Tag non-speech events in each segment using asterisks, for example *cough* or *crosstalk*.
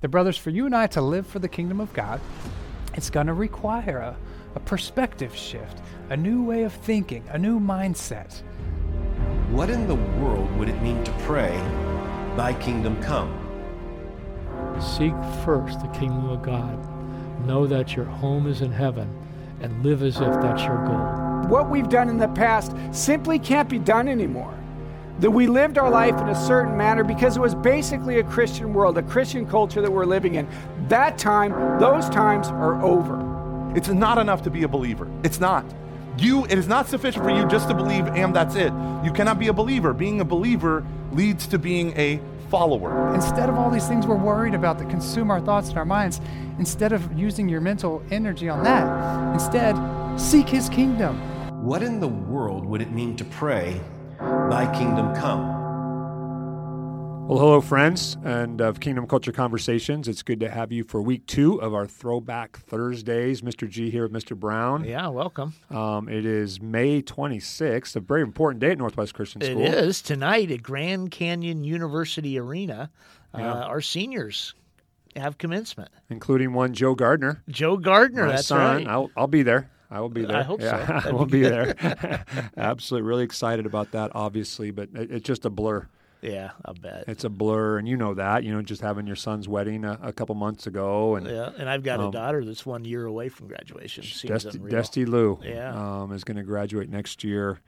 The brothers, for you and I to live for the kingdom of God, it's going to require a, a perspective shift, a new way of thinking, a new mindset. What in the world would it mean to pray, Thy kingdom come? Seek first the kingdom of God. Know that your home is in heaven and live as if that's your goal. What we've done in the past simply can't be done anymore. That we lived our life in a certain manner because it was basically a Christian world, a Christian culture that we're living in. That time, those times are over. It's not enough to be a believer. It's not. You, it is not sufficient for you just to believe and that's it. You cannot be a believer. Being a believer leads to being a follower. Instead of all these things we're worried about that consume our thoughts and our minds, instead of using your mental energy on that, instead, seek His kingdom. What in the world would it mean to pray, Thy kingdom come? Well, hello, friends, and of Kingdom Culture Conversations. It's good to have you for week two of our Throwback Thursdays. Mr. G here with Mr. Brown. Yeah, welcome. Um, it is May 26th, a very important day at Northwest Christian School. It is tonight at Grand Canyon University Arena. Yeah. Uh, our seniors have commencement, including one Joe Gardner. Joe Gardner, My that's son. right. I'll, I'll be there. I will be there. *laughs* I hope so. I will be there. *laughs* *laughs* Absolutely, really excited about that. Obviously, but it, it's just a blur. Yeah, I bet. It's a blur, and you know that. You know, just having your son's wedding a, a couple months ago, and yeah, and I've got a um, daughter that's one year away from graduation. Seems unreal. Dusty Lou Yeah. um, is going to graduate next year.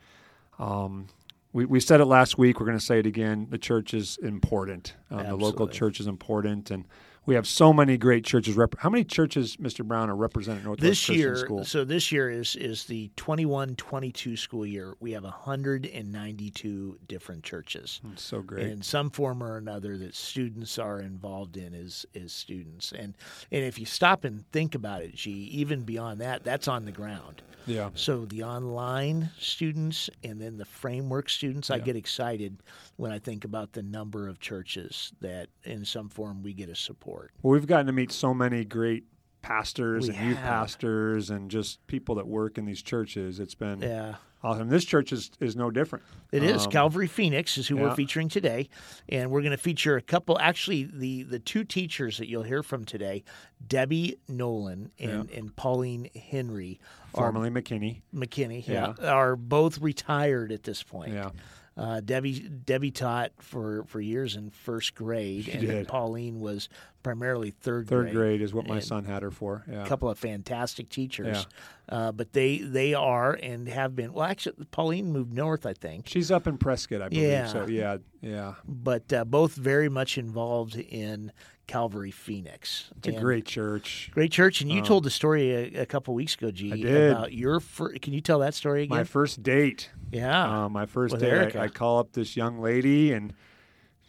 Um, we, we said it last week. We're going to say it again. The church is important. Um, the local church is important, and we have so many great churches. Rep- How many churches, Mr. Brown, are represented Northwest this Christian year, School? so this year is is the 21-22 school year. We have 192 different churches. It's so great. in some form or another that students are involved in as as students. And and if you stop and think about it, G, even beyond that, that's on the ground. Yeah. So the online students and then the framework students, I get excited when I think about the number of churches that in some form we get to support. Well, we've gotten to meet so many great pastors We and youth pastors and just people that work in these churches. It's been Yeah. awesome. This church is, is no different. It is Um, Calvary Phoenix is who yeah. we're featuring today, and we're going to feature a couple. Actually, the the two teachers that you'll hear from today, Debbie Nolan and, and Pauline Henry, are Formerly McKinney. McKinney, Yeah. yeah, are both retired at this point. Yeah. Uh, Debbie Debbie taught for, for years in first grade, She and. Pauline was primarily third Third grade. grade is what my son had her for. Yeah. A couple of fantastic teachers, uh, but they they are and have been. Well, actually, Pauline moved north, I think. She's up in Prescott, I believe. Yeah. So yeah, yeah. but uh, both very much involved in Calvary Phoenix. It's a great church. great church. And you Um, told the story a, a couple weeks ago, G, I did. about your. Fir- Can you tell that story again? My first date. yeah, Uh, my first with date, I, I call up this young lady and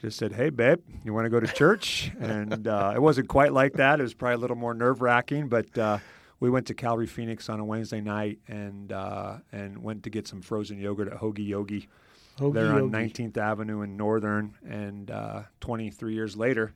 just said, "Hey, babe, you want to go to church?" *laughs* and uh, it wasn't quite like that. It was probably a little more nerve wracking, but uh, we went to Calvary Phoenix on a Wednesday night and uh, and went to get some frozen yogurt at Hoagie Yogi. Hoagie there on Yogi. 19th Avenue in Northern, and uh, 23 years later,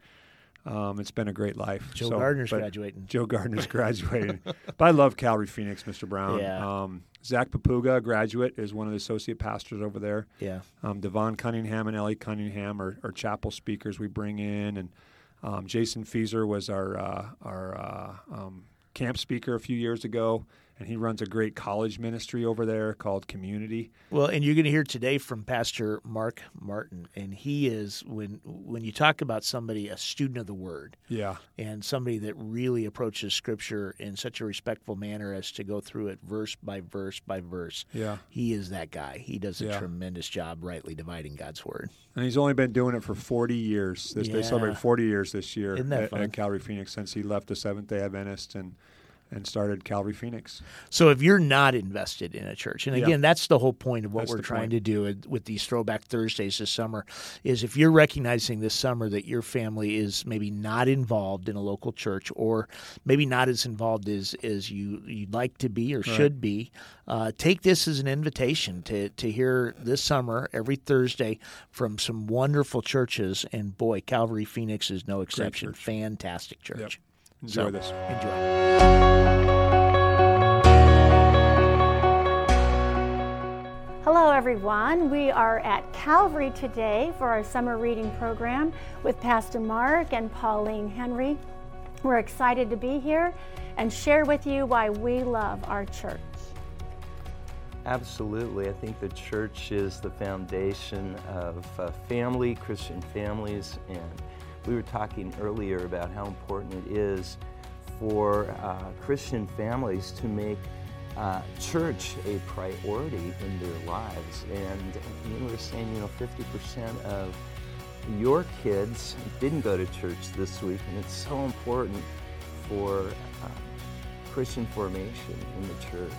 um, it's been a great life. Joe So- Gardner's graduating. Joe Gardner's *laughs* graduating. but I love Calvary Phoenix, Mr. Brown. Yeah. Um, Zach Papuga, graduate, is one of the associate pastors over there. Yeah. Um, Devon Cunningham and Ellie Cunningham are, are chapel speakers we bring in, and um, Jason Fieser was our uh, our uh, um, camp speaker a few years ago, and he runs a great college ministry over there called Community. Well, and you're going to hear today from Pastor Mark Martin, and he is when when you talk about somebody a student of the Word, Yeah, and somebody that really approaches Scripture in such a respectful manner as to go through it verse by verse by verse. yeah. He is that guy. He does a Yeah. tremendous job rightly dividing God's word. And he's only been doing it for 40 years. This, They celebrate 40 years this year at, at Calvary Phoenix since he left the Seventh Day Adventist, and and started Calvary Phoenix. So if you're not invested in a church, and Yeah. again, that's the whole point of what That's we're trying point. to do with- these Throwback Thursdays this summer, is if you're recognizing this summer that your family is maybe not involved in a local church, or maybe not as involved as as you you'd like to be or should be, uh, take this as an invitation to to hear this summer every Thursday from some wonderful churches. And boy, Calvary Phoenix is no exception. Fantastic church. Enjoy So, this. Enjoy. Hello, everyone. We are at Calvary today for our summer reading program with Pastor Mark and Pauline Henry. We're excited to be here and share with you why we love our church. Absolutely. I think the church is the foundation of uh, family, Christian families. And we were talking earlier about how important it is for uh, Christian families to make uh, church a priority in their lives. And you were saying, you know, 50% of your kids didn't go to church this week, and it's so important for um, Christian formation in the church.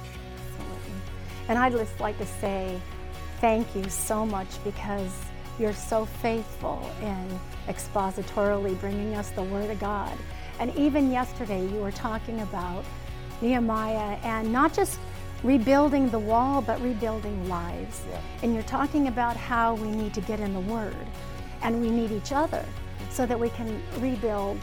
And I'd just like to say thank you so much because you're so faithful in expositorily bringing us the Word of God. And even yesterday, you were talking about Nehemiah and not just rebuilding the wall, but rebuilding lives. Yeah. And you're talking about how we need to get in the Word and we need each other so that we can rebuild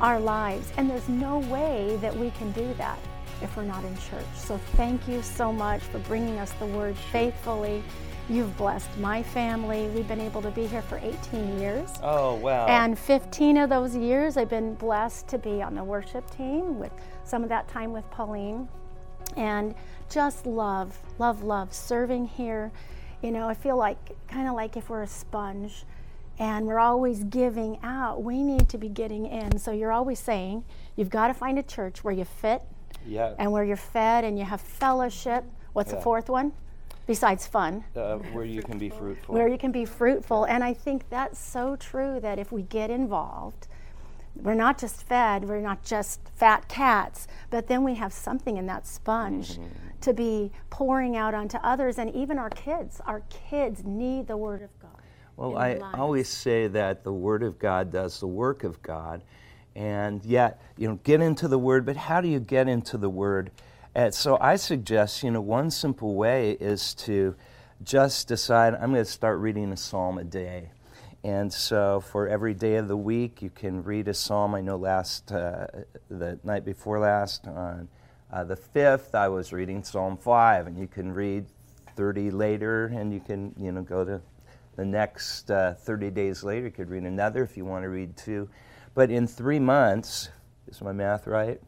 our lives. And there's no way that we can do that if we're not in church. So thank you so much for bringing us the Word faithfully. You've blessed my family. We've been able to be here for 18 years. Oh, wow. And 15 of those years, I've been blessed to be on the worship team with some of that time with Pauline. And just love, love, love serving here. You know, I feel like kind of like if we're a sponge and we're always giving out, we need to be getting in. So you're always saying you've got to find a church where you fit yeah. and where you're fed and you have fellowship. What's the fourth one? Besides fun uh, where you can be fruitful. where you can be fruitful. And I think that's so true that if we get involved, we're not just fed, we're not just fat cats, but then we have something in that sponge Mm-hmm. to be pouring out onto others and even our kids. Our kids need the Word of God. well, I always say that the Word of God does the work of God, and yet you know get into the Word. But how do you get into the Word? And so I suggest you know one simple way is to just decide I'm going to start reading a psalm a day. And so, for every day of the week, you can read a psalm. I know last, uh, the night before last, on uh, the 5th, I was reading Psalm 5, and you can read 30 later, and you can, you know, go to the next uh, 30 days later. You could read another if you want to read two. But in three months, is my math right?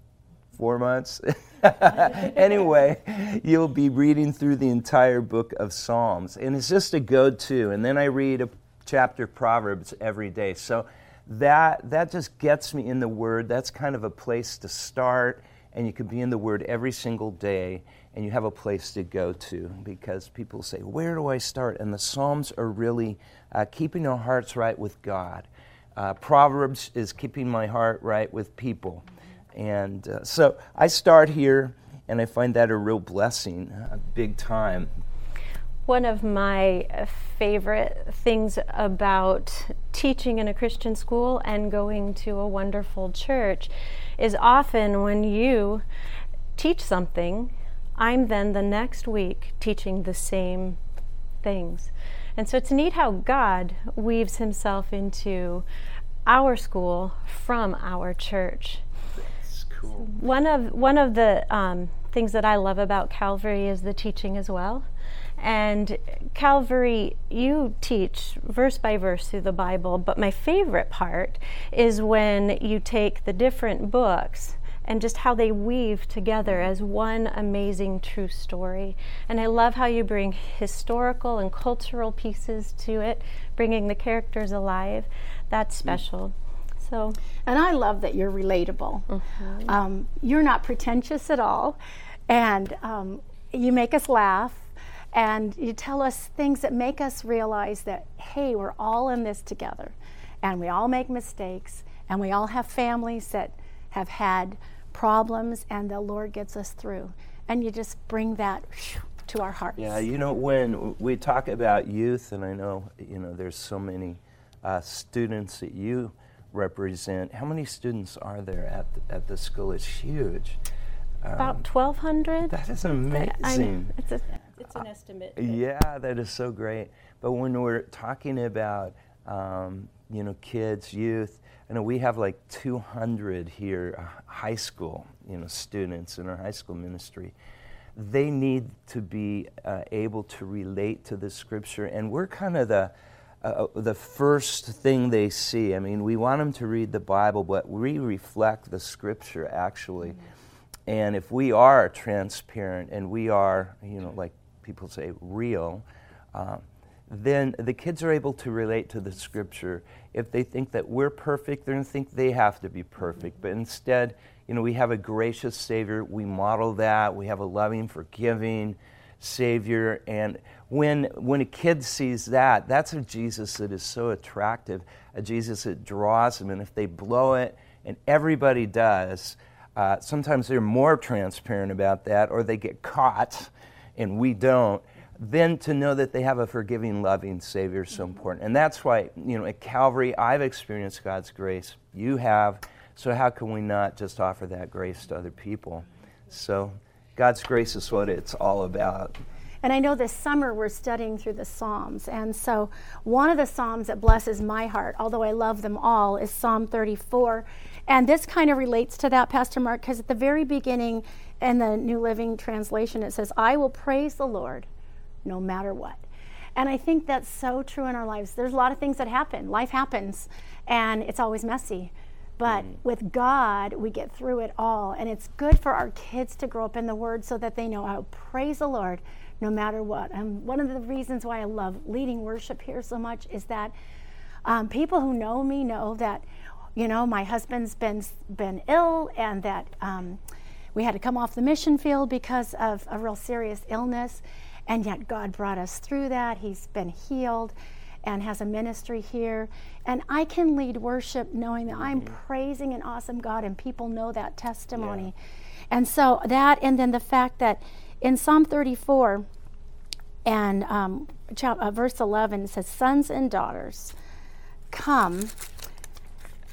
Four months? *laughs* *laughs* anyway, you'll be reading through the entire book of Psalms. And it's just a go to. And then I read a chapter of Proverbs every day. So that, that just gets me in the Word. That's kind of a place to start. And you can be in the Word every single day. And you have a place to go to because people say, Where do I start? And the Psalms are really uh, keeping our hearts right with God. Uh, Proverbs is keeping my heart right with people. And uh, so I start here, and I find that a real blessing, uh, big time. One of my favorite things about teaching in a Christian school and going to a wonderful church is often when you teach something, I'm then the next week teaching the same things. And so it's neat how God weaves himself into our school from our church. Cool. One of one of the um, things that I love about Calvary is the teaching as well. And Calvary, you teach verse by verse through the Bible, but my favorite part is when you take the different books and just how they weave together as one amazing true story. And I love how you bring historical and cultural pieces to it, bringing the characters alive. That's special. So, And I love that you're relatable. Um, you're not pretentious at all. And um, you make us laugh. And you tell us things that make us realize that, hey, we're all in this together. And we all make mistakes. And we all have families that have had problems, and the Lord gets us through. And you just bring that to our hearts. Yeah, you know, when we talk about youth, and I know, you know, there's so many uh, students that you represent. How many students are there at the, at the school? It's huge. About 1,200. That is amazing. It's, a, it's an estimate. Yeah, that is so great. But when we're talking about, um, you know, kids, youth, I know we have like 200 here, uh, high school, you know, students in our high school ministry. They need to be uh, able to relate to the scripture, and we're kind of the uh, the first thing they see. I mean, we want them to read the Bible, but we reflect the scripture actually. Mm-hmm. And if we are transparent and we are, you know, like people say, real, uh, then the kids are able to relate to the scripture. If they think that we're perfect, they're going to think they have to be perfect. But instead, you know, we have a gracious Savior. We model that. We have a loving, forgiving Savior. And when, when a kid sees that, that's a Jesus that is so attractive, a Jesus that draws them. And if they blow it, and everybody does, uh, sometimes they're more transparent about that, or they get caught and we don't then to know that they have a forgiving, loving Savior is so important. And that's why, you know, at Calvary, I've experienced God's grace. You have. So how can we not just offer that grace to other people? So God's grace is what it's all about. And I know this summer we're studying through the Psalms. And so one of the Psalms that blesses my heart, although I love them all, is Psalm 34. And this kind of relates to that, Pastor Mark, because at the very beginning in the New Living Translation, it says, I will praise the Lord no matter what. And I think that's so true in our lives. There's a lot of things that happen. Life happens, and it's always messy. But mm. with God, we get through it all. And it's good for our kids to grow up in the Word so that they know how to praise the Lord no matter what. And one of the reasons why I love leading worship here so much is that um, people who know me know that, you know, my husband's been, been ill and that um, we had to come off the mission field because of a real serious illness. And yet God brought us through that. He's been healed and has a ministry here. And I can lead worship knowing that I'm mm-hmm. praising an awesome God and people know that testimony. Yeah. And so that, and then the fact that in Psalm 34 and um, uh, verse 11 it says, Sons and daughters, come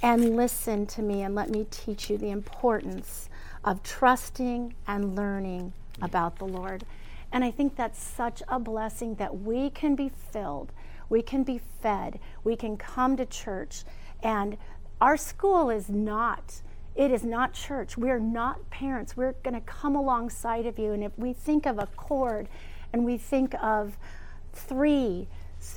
and listen to me and let me teach you the importance of trusting and learning about the Lord. And I think that's such a blessing that we can be filled, we can be fed, we can come to church. And our school is not, it is not church. We're not parents. We're going to come alongside of you. And if we think of a cord and we think of three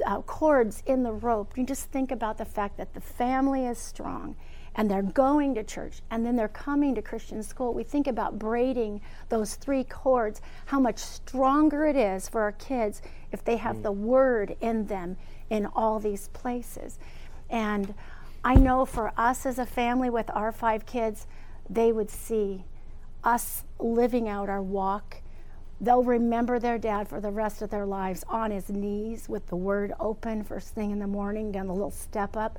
uh, cords in the rope, you just think about the fact that the family is strong and they're going to church and then they're coming to Christian school, we think about braiding those three cords, how much stronger it is for our kids if they have mm. the word in them in all these places. And I know for us as a family with our five kids, they would see us living out our walk. They'll remember their dad for the rest of their lives on his knees with the word open first thing in the morning, down the little step up.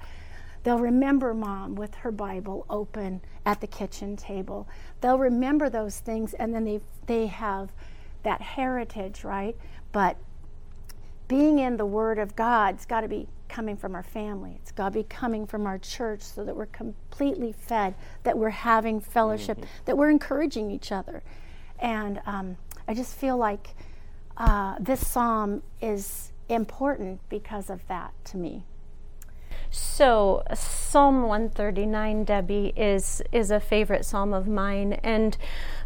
They'll remember mom with her Bible open at the kitchen table. They'll remember those things and then they they have that heritage, right? But being in the Word of God's got to be coming from our family. It's got to be coming from our church so that we're completely fed, that we're having fellowship, mm-hmm. that we're encouraging each other. And um, I just feel like uh, this psalm is important because of that to me. So Psalm 139, Debbie, is is a favorite psalm of mine, and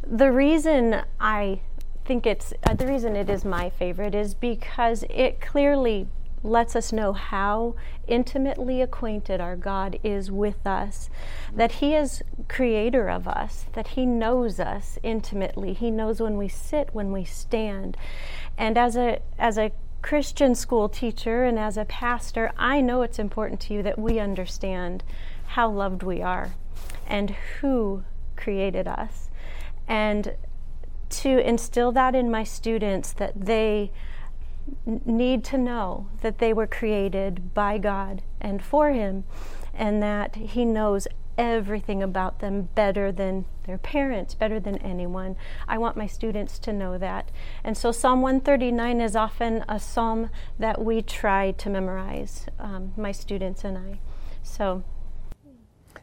the reason I think it's uh, the reason it is my favorite is because it clearly lets us know how intimately acquainted our God is with us, that He is creator of us, that He knows us intimately. He knows when we sit, when we stand. And as a as a Christian school teacher and as a pastor, I know it's important to you that we understand how loved we are and who created us. And to instill that in my students that they need to know that they were created by God and for Him, and that He knows everything about them better than their parents, better than anyone. I want my students to know that. And so Psalm 139 is often a psalm that we try to memorize, um, my students and I. So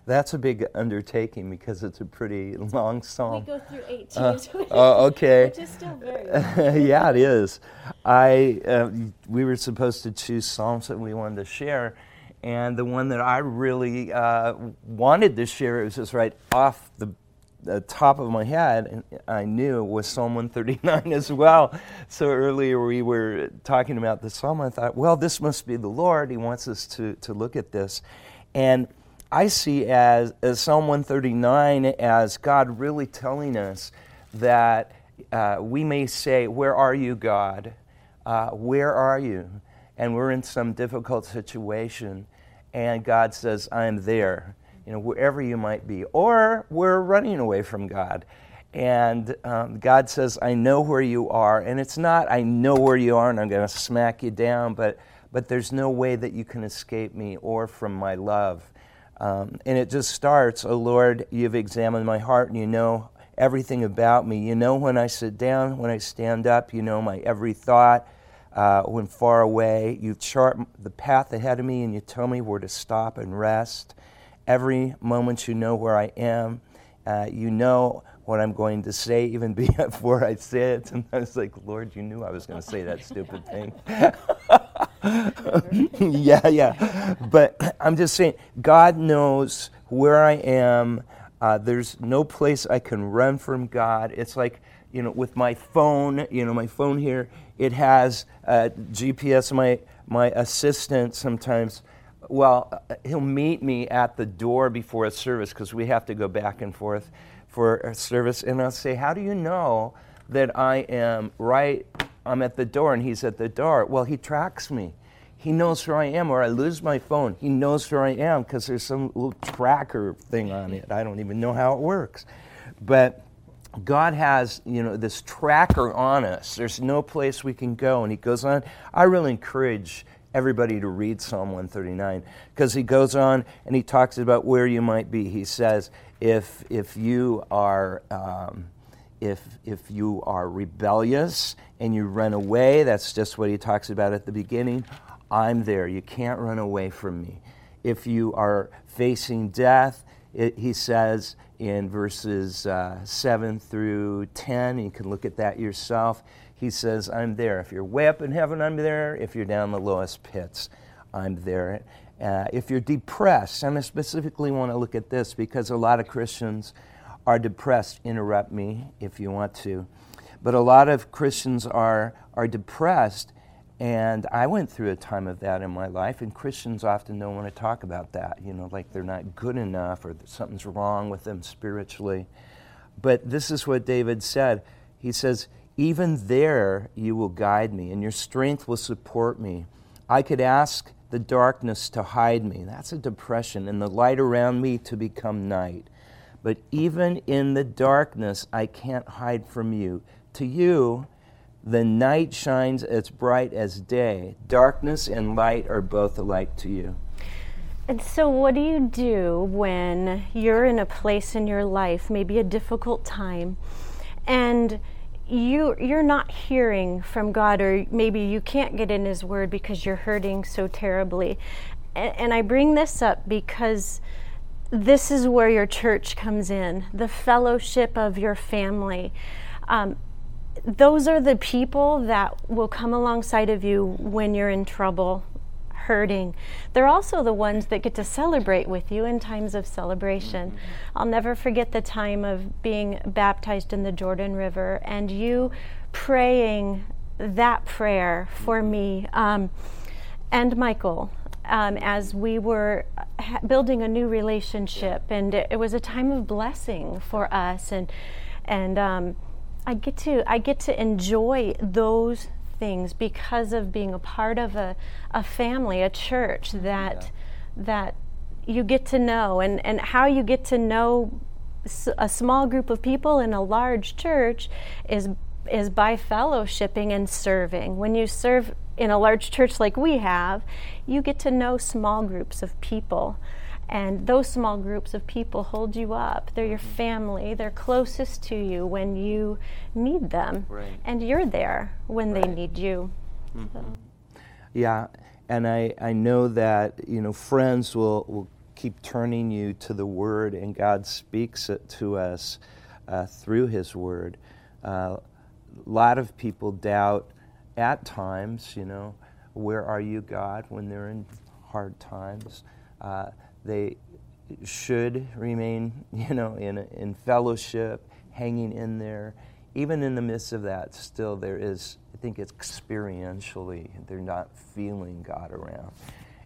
that's a big undertaking because it's a pretty long psalm. We go through 18. Uh, *laughs* uh, okay. Which is still very *laughs* yeah, it is. I uh, we were supposed to choose psalms that we wanted to share, and the one that I really uh, wanted to share it was just right off the the top of my head, and I knew was Psalm 139 as well. So earlier we were talking about the psalm. I thought, well, this must be the Lord. He wants us to to look at this, and I see as, as Psalm 139 as God really telling us that uh, we may say, Where are you, God? Uh, where are you? And we're in some difficult situation, and God says, I am there, you know, wherever you might be. Or we're running away from God. And um, God says, I know where you are. And it's not, I know where you are and I'm going to smack you down, but, but there's no way that you can escape me or from my love. Um, and it just starts, Oh Lord, you've examined my heart and you know everything about me. You know when I sit down, when I stand up, you know my every thought. Uh, when far away, you chart the path ahead of me and you tell me where to stop and rest. Every moment you know where I am. Uh, you know what I'm going to say even *laughs* before I say it. And I was like, Lord, you knew I was going to say that stupid thing. *laughs* yeah, yeah. But I'm just saying, God knows where I am. Uh, there's no place I can run from God. It's like, you know, with my phone, you know, my phone here, it has uh, GPS. My, my assistant sometimes, well, he'll meet me at the door before a service because we have to go back and forth for a service. And I'll say, How do you know that I am right I'm at the door and he's at the door. Well, he tracks me. He knows where I am, or I lose my phone. He knows where I am because there's some little tracker thing on it. I don't even know how it works. But God has, you know, this tracker on us. There's no place we can go. And he goes on. I really encourage everybody to read Psalm 139 because he goes on and he talks about where you might be. He says, if, if you are. Um, if, if you are rebellious and you run away, that's just what he talks about at the beginning. I'm there. You can't run away from me. If you are facing death, it, he says in verses uh, 7 through 10, you can look at that yourself. He says, I'm there. If you're way up in heaven, I'm there. If you're down the lowest pits, I'm there. Uh, if you're depressed, and I specifically want to look at this because a lot of Christians are depressed, interrupt me if you want to. But a lot of Christians are, are depressed, and I went through a time of that in my life, and Christians often don't want to talk about that, you know, like they're not good enough or something's wrong with them spiritually. But this is what David said. He says, Even there you will guide me, and your strength will support me. I could ask the darkness to hide me. That's a depression, and the light around me to become night. But even in the darkness, I can't hide from you. To you, the night shines as bright as day. Darkness and light are both alike to you. And so, what do you do when you're in a place in your life, maybe a difficult time, and you you're not hearing from God, or maybe you can't get in His Word because you're hurting so terribly? And, and I bring this up because this is where your church comes in the fellowship of your family. Um, those are the people that will come alongside of you when you're in trouble, hurting. They're also the ones that get to celebrate with you in times of celebration. Mm-hmm. I'll never forget the time of being baptized in the Jordan River and you praying that prayer for me um, and Michael um, as we were ha- building a new relationship, and it, it, was a time of blessing for us. And and um, I get to I get to enjoy those things because of being a part of a, a family, a church that yeah. that you get to know, and and how you get to know a small group of people in a large church is is by fellowshipping and serving. When you serve in a large church like we have, you get to know small groups of people. And those small groups of people hold you up. They're your Mm-hmm. family. They're closest to you when you need them. Right. And you're there when they need you. Yeah, and I, I know that you know friends will, will keep turning you to the Word, and God speaks it to us uh, through His Word. Uh, a lot of people doubt at times, you know, where are you, God, when they're in hard times. Uh, they should remain, *laughs* you know, in, in fellowship, hanging in there. Even in the midst of that, still there is, I think it's experientially, they're not feeling God around.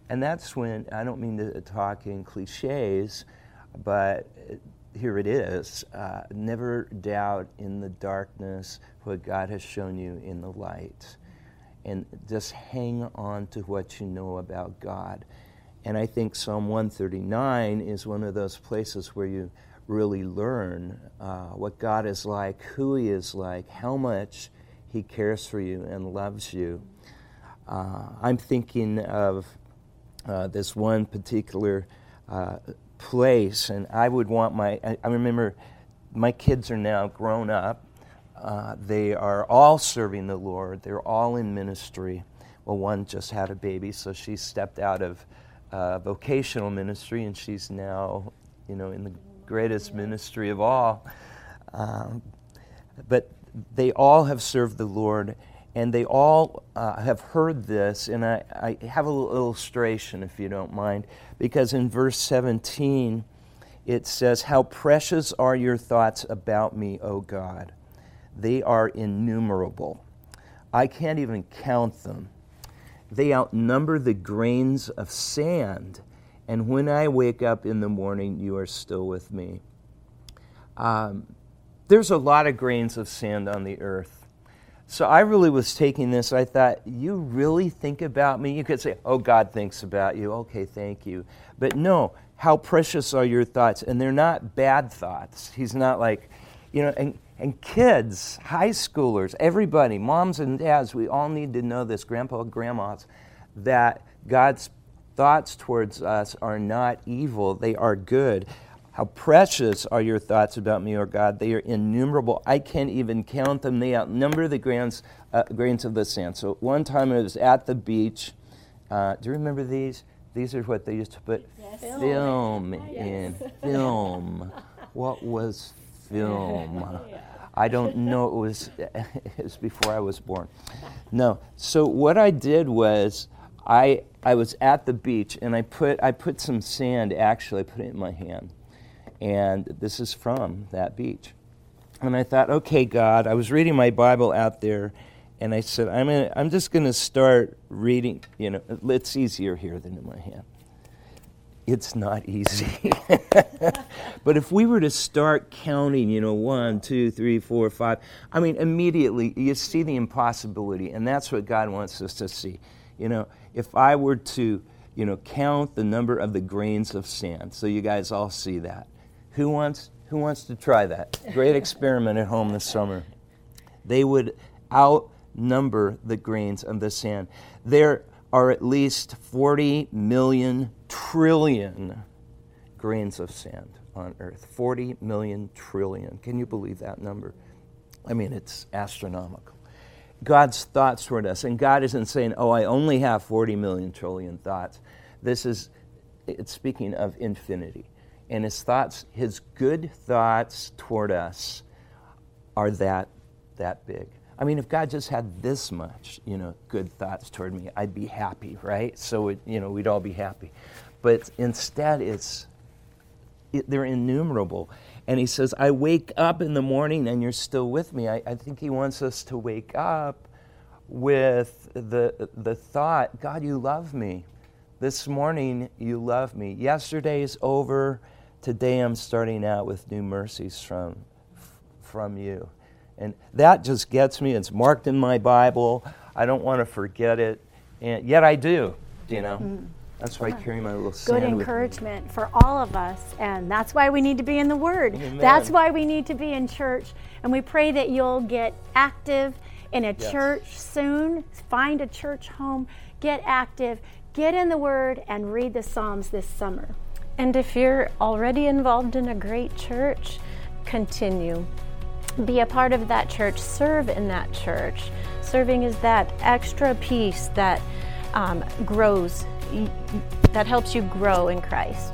And that's when, I don't mean to talk in cliches, but here it is. Uh, never doubt in the darkness what God has shown you in the light. And just hang on to what you know about God. And I think Psalm 139 is one of those places where you really learn uh, what God is like, who He is like, how much He cares for you and loves you. Uh, I'm thinking of uh, this one particular uh, place, and I would want my, I, I remember my kids are now grown up. Uh, they are all serving the Lord, they're all in ministry. Well, one just had a baby, so she stepped out of uh, vocational ministry, and she's now, you know, in the greatest ministry of all. Um, but they all have served the Lord, and they all uh, have heard this. And I, I have a little illustration, if you don't mind, because in verse 17 it says, How precious are your thoughts about me, O God! They are innumerable. I can't even count them. They outnumber the grains of sand. And when I wake up in the morning, you are still with me. Um, there's a lot of grains of sand on the earth. So I really was taking this. I thought, you really think about me? You could say, oh, God thinks about you. Okay, thank you. But no, how precious are your thoughts? And they're not bad thoughts. He's not like, you know, and, and kids, high schoolers, everybody, moms and dads, we all need to know this, grandpa, grandmas, that God's thoughts towards us are not evil, they are good. How precious are your thoughts about me, O God? They are innumerable. I can't even count them. They outnumber the grains, uh, grains of the sand. So one time I was at the beach. Uh, do you remember these? These are what they used to put Yes. film Yes. in. Film. *laughs* What was film? *laughs* Uh, I don't know. It was, *laughs* it was before I was born. No. So what I did was I, I was at the beach and I put, I put some sand, actually, I put it in my hand. And this is from that beach. And I thought, okay, God, I was reading my Bible out there, and I said, I'm, gonna, I'm just going to start reading. You know, it's easier here than in my hand. It's not easy. *laughs* but if we were to start counting, you know, one, two, three, four, five, I mean, immediately you see the impossibility, and that's what God wants us to see. You know, if I were to, you know, count the number of the grains of sand, so you guys all see that. Who wants, who wants to try that? Great experiment at home this summer. They would outnumber the grains of the sand. There are at least 40 million trillion grains of sand on Earth. 40 million trillion. Can you believe that number? I mean, it's astronomical. God's thoughts toward us, and God isn't saying, "Oh, I only have 40 million trillion thoughts." This is it's speaking of infinity. And his thoughts, his good thoughts toward us are that that big. I mean, if God just had this much, you know, good thoughts toward me, I'd be happy, right? So, it, you know, we'd all be happy. But instead, it's it, they're innumerable. And he says, I wake up in the morning and you're still with me. I, I think he wants us to wake up with the, the thought, God, you love me. This morning, you love me. Yesterday's over. Today, I'm starting out with new mercies from, from you. And that just gets me. It's marked in my Bible. I don't want to forget it. And yet I do, you know. Mm. That's why I carry my little Good sand with me. encouragement for all of us. And that's why we need to be in the Word. Amen. That's why we need to be in church. And we pray that you'll get active in a Yes. church soon. Find a church home, get active, get in the Word, and read the Psalms this summer. And if you're already involved in a great church, continue. Be a part of that church, serve in that church. Serving is that extra piece that um, grows, that helps you grow in Christ.